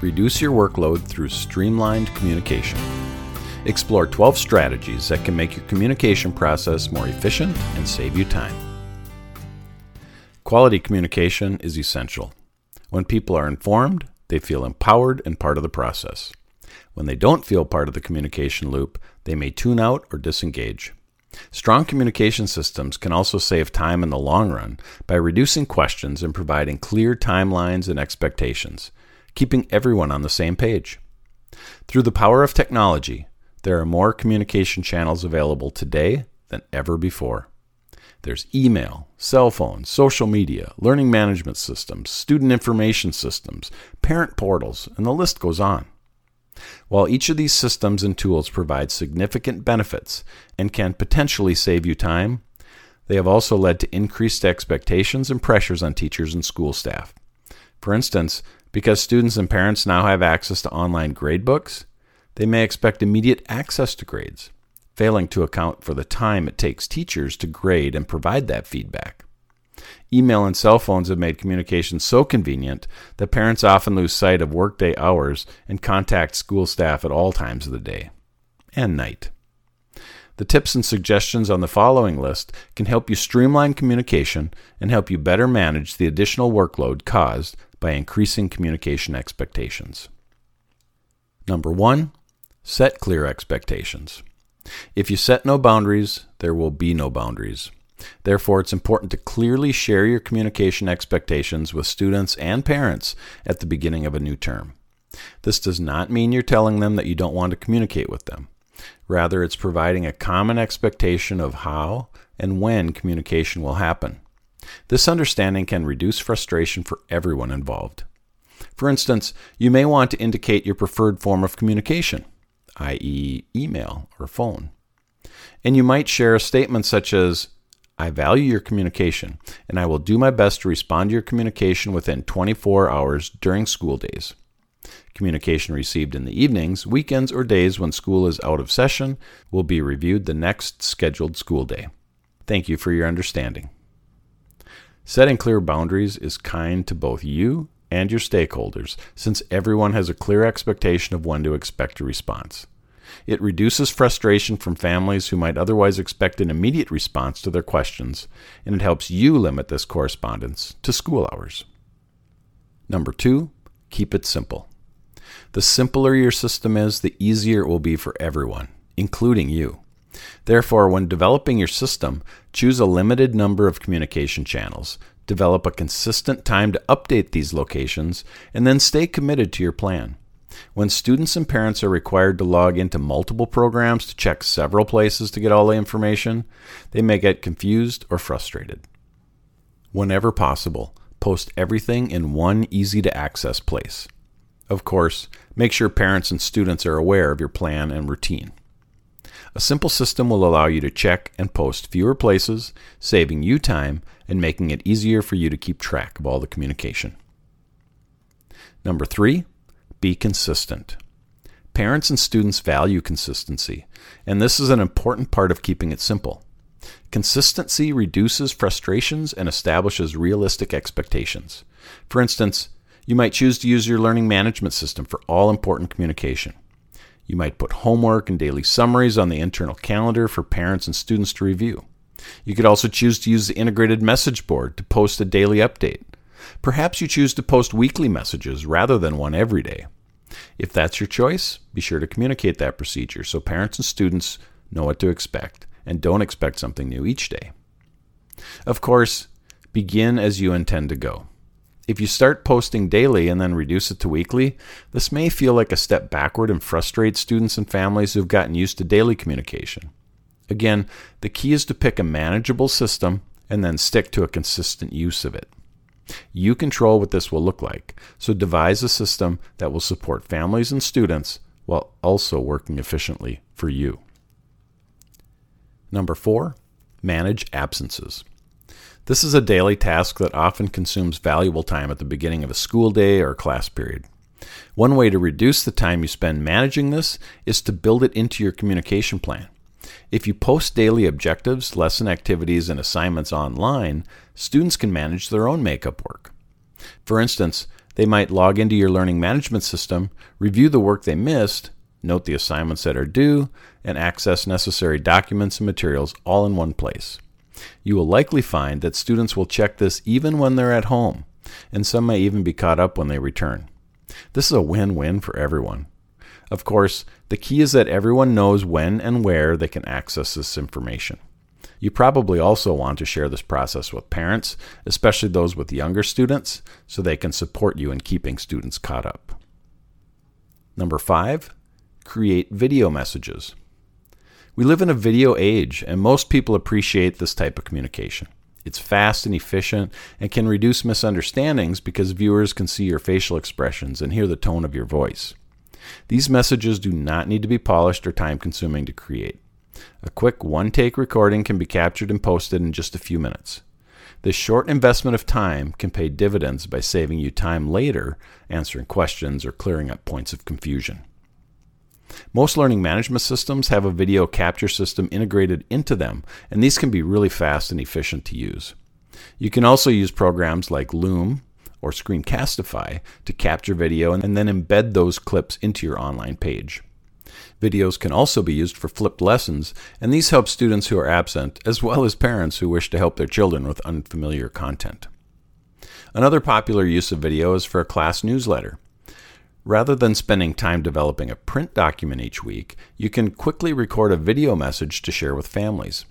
Reduce your workload through streamlined communication. Explore 12 strategies that can make your communication process more efficient and save you time. Quality communication is essential. When people are informed, they feel empowered and part of the process. When they don't feel part of the communication loop, they may tune out or disengage. Strong communication systems can also save time in the long run by reducing questions and providing clear timelines and expectations, keeping everyone on the same page. Through the power of technology, there are more communication channels available today than ever before. There's email, cell phone, social media, learning management systems, student information systems, parent portals, and the list goes on. While each of these systems and tools provide significant benefits and can potentially save you time, they have also led to increased expectations and pressures on teachers and school staff. For instance, because students and parents now have access to online gradebooks, they may expect immediate access to grades, failing to account for the time it takes teachers to grade and provide that feedback. Email and cell phones have made communication so convenient that parents often lose sight of workday hours and contact school staff at all times of the day and night. The tips and suggestions on the following list can help you streamline communication and help you better manage the additional workload caused by increasing communication expectations. Number one, set clear expectations. If you set no boundaries, there will be no boundaries. Therefore, it's important to clearly share your communication expectations with students and parents at the beginning of a new term. This does not mean you're telling them that you don't want to communicate with them. Rather, it's providing a common expectation of how and when communication will happen. This understanding can reduce frustration for everyone involved. For instance, you may want to indicate your preferred form of communication, i.e., email or phone. And you might share a statement such as, I value your communication, and I will do my best to respond to your communication within 24 hours during school days. Communication received in the evenings, weekends, or days when school is out of session will be reviewed the next scheduled school day. Thank you for your understanding. Setting clear boundaries is kind to both you and your stakeholders, since everyone has a clear expectation of when to expect a response. It reduces frustration from families who might otherwise expect an immediate response to their questions, and it helps you limit this correspondence to school hours. Number two, keep it simple. The simpler your system is, the easier it will be for everyone, including you. Therefore, when developing your system, choose a limited number of communication channels, develop a consistent time to update these locations, and then stay committed to your plan. When students and parents are required to log into multiple programs to check several places to get all the information, they may get confused or frustrated. Whenever possible, post everything in one easy to access place. Of course, make sure parents and students are aware of your plan and routine. A simple system will allow you to check and post fewer places, saving you time and making it easier for you to keep track of all the communication. Number three, be consistent. Parents and students value consistency, and this is an important part of keeping it simple. Consistency reduces frustrations and establishes realistic expectations. For instance, you might choose to use your learning management system for all important communication. You might put homework and daily summaries on the internal calendar for parents and students to review. You could also choose to use the integrated message board to post a daily update. Perhaps you choose to post weekly messages rather than one every day. If that's your choice, be sure to communicate that procedure so parents and students know what to expect and don't expect something new each day. Of course, begin as you intend to go. If you start posting daily and then reduce it to weekly, this may feel like a step backward and frustrate students and families who've gotten used to daily communication. Again, the key is to pick a manageable system and then stick to a consistent use of it. You control what this will look like, so devise a system that will support families and students while also working efficiently for you. Number four, manage absences. This is a daily task that often consumes valuable time at the beginning of a school day or class period. One way to reduce the time you spend managing this is to build it into your communication plan. If you post daily objectives, lesson activities, and assignments online, students can manage their own makeup work. For instance, They might log into your learning management system, review the work they missed, note the assignments that are due, and access necessary documents and materials all in one place. You will likely find that students will check this even when they're at home, and some may even be caught up when they return. This is a win win for everyone. Of course, the key is that everyone knows when and where they can access this information. You probably also want to share this process with parents, especially those with younger students, so they can support you in keeping students caught up. Number five, create video messages. We live in a video age, and most people appreciate this type of communication. It's fast and efficient and can reduce misunderstandings because viewers can see your facial expressions and hear the tone of your voice. These messages do not need to be polished or time consuming to create. A quick one take recording can be captured and posted in just a few minutes. This short investment of time can pay dividends by saving you time later answering questions or clearing up points of confusion. Most learning management systems have a video capture system integrated into them, and these can be really fast and efficient to use. You can also use programs like Loom or Screencastify to capture video and then embed those clips into your online page. Videos can also be used for flipped lessons, and these help students who are absent, as well as parents who wish to help their children with unfamiliar content. Another popular use of video is for a class newsletter. Rather than spending time developing a print document each week, you can quickly record a video message to share with families.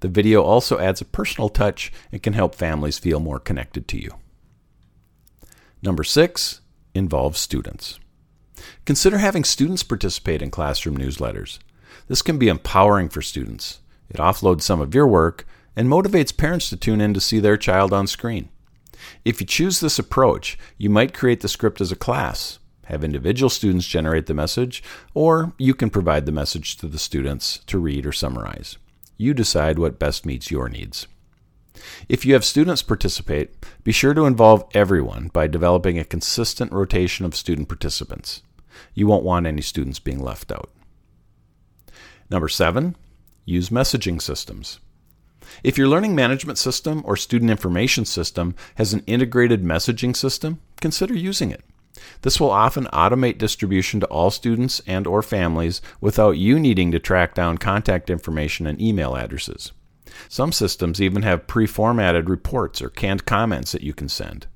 The video also adds a personal touch and can help families feel more connected to you. Number six, involves students. Consider having students participate in classroom newsletters. This can be empowering for students. It offloads some of your work and motivates parents to tune in to see their child on screen. If you choose this approach, you might create the script as a class, have individual students generate the message, or you can provide the message to the students to read or summarize. You decide what best meets your needs. If you have students participate, be sure to involve everyone by developing a consistent rotation of student participants. You won't want any students being left out. Number seven, use messaging systems. If your learning management system or student information system has an integrated messaging system, consider using it. This will often automate distribution to all students and or families without you needing to track down contact information and email addresses. Some systems even have pre-formatted reports or canned comments that you can send.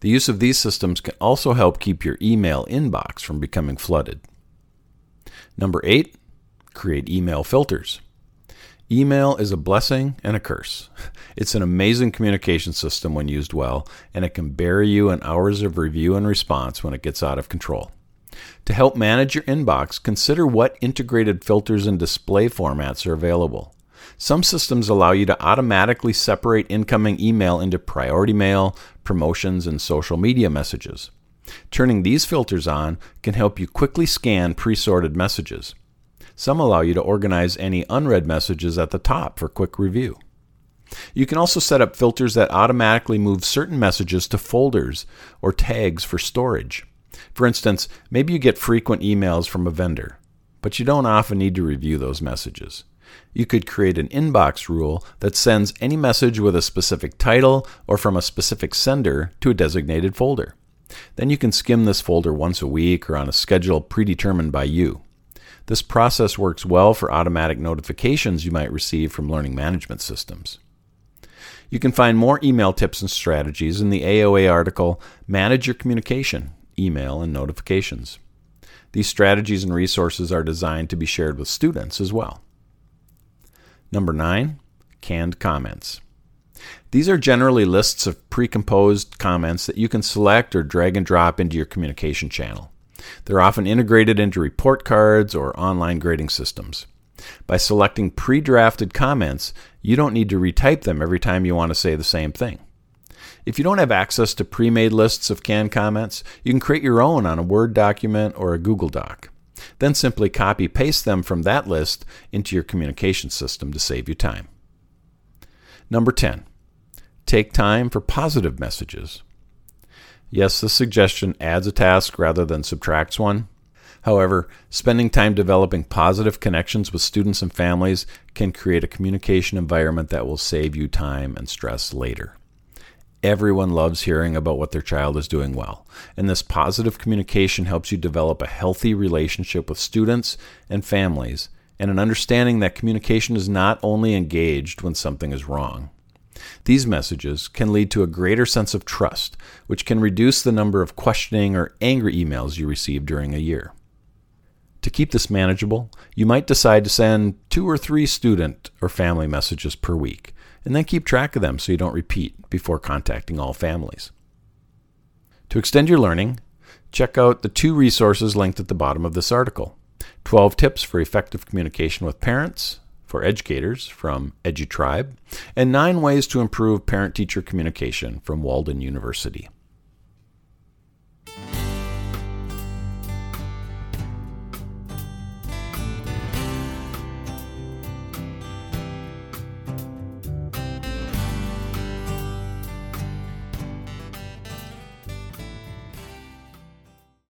The use of these systems can also help keep your email inbox from becoming flooded. Number 8, create email filters. Email is a blessing and a curse. It's an amazing communication system when used well, and it can bury you in hours of review and response when it gets out of control. To help manage your inbox, consider what integrated filters and display formats are available. Some systems allow you to automatically separate incoming email into priority mail, promotions, and social media messages. Turning these filters on can help you quickly scan pre sorted messages. Some allow you to organize any unread messages at the top for quick review. You can also set up filters that automatically move certain messages to folders or tags for storage. For instance, maybe you get frequent emails from a vendor, but you don't often need to review those messages. You could create an inbox rule that sends any message with a specific title or from a specific sender to a designated folder. Then you can skim this folder once a week or on a schedule predetermined by you. This process works well for automatic notifications you might receive from learning management systems. You can find more email tips and strategies in the AOA article Manage Your Communication, Email and Notifications. These strategies and resources are designed to be shared with students as well. Number 9, canned comments. These are generally lists of pre-composed comments that you can select or drag and drop into your communication channel. They're often integrated into report cards or online grading systems. By selecting pre drafted comments, you don't need to retype them every time you want to say the same thing. If you don't have access to pre made lists of canned comments, you can create your own on a Word document or a Google Doc. Then simply copy paste them from that list into your communication system to save you time. Number 10. Take time for positive messages. Yes, this suggestion adds a task rather than subtracts one. However, spending time developing positive connections with students and families can create a communication environment that will save you time and stress later. Everyone loves hearing about what their child is doing well, and this positive communication helps you develop a healthy relationship with students and families, and an understanding that communication is not only engaged when something is wrong. These messages can lead to a greater sense of trust, which can reduce the number of questioning or angry emails you receive during a year. To keep this manageable, you might decide to send two or three student or family messages per week and then keep track of them so you don't repeat before contacting all families. To extend your learning, check out the two resources linked at the bottom of this article 12 tips for effective communication with parents for educators from EduTribe, and nine ways to improve parent teacher communication from Walden University.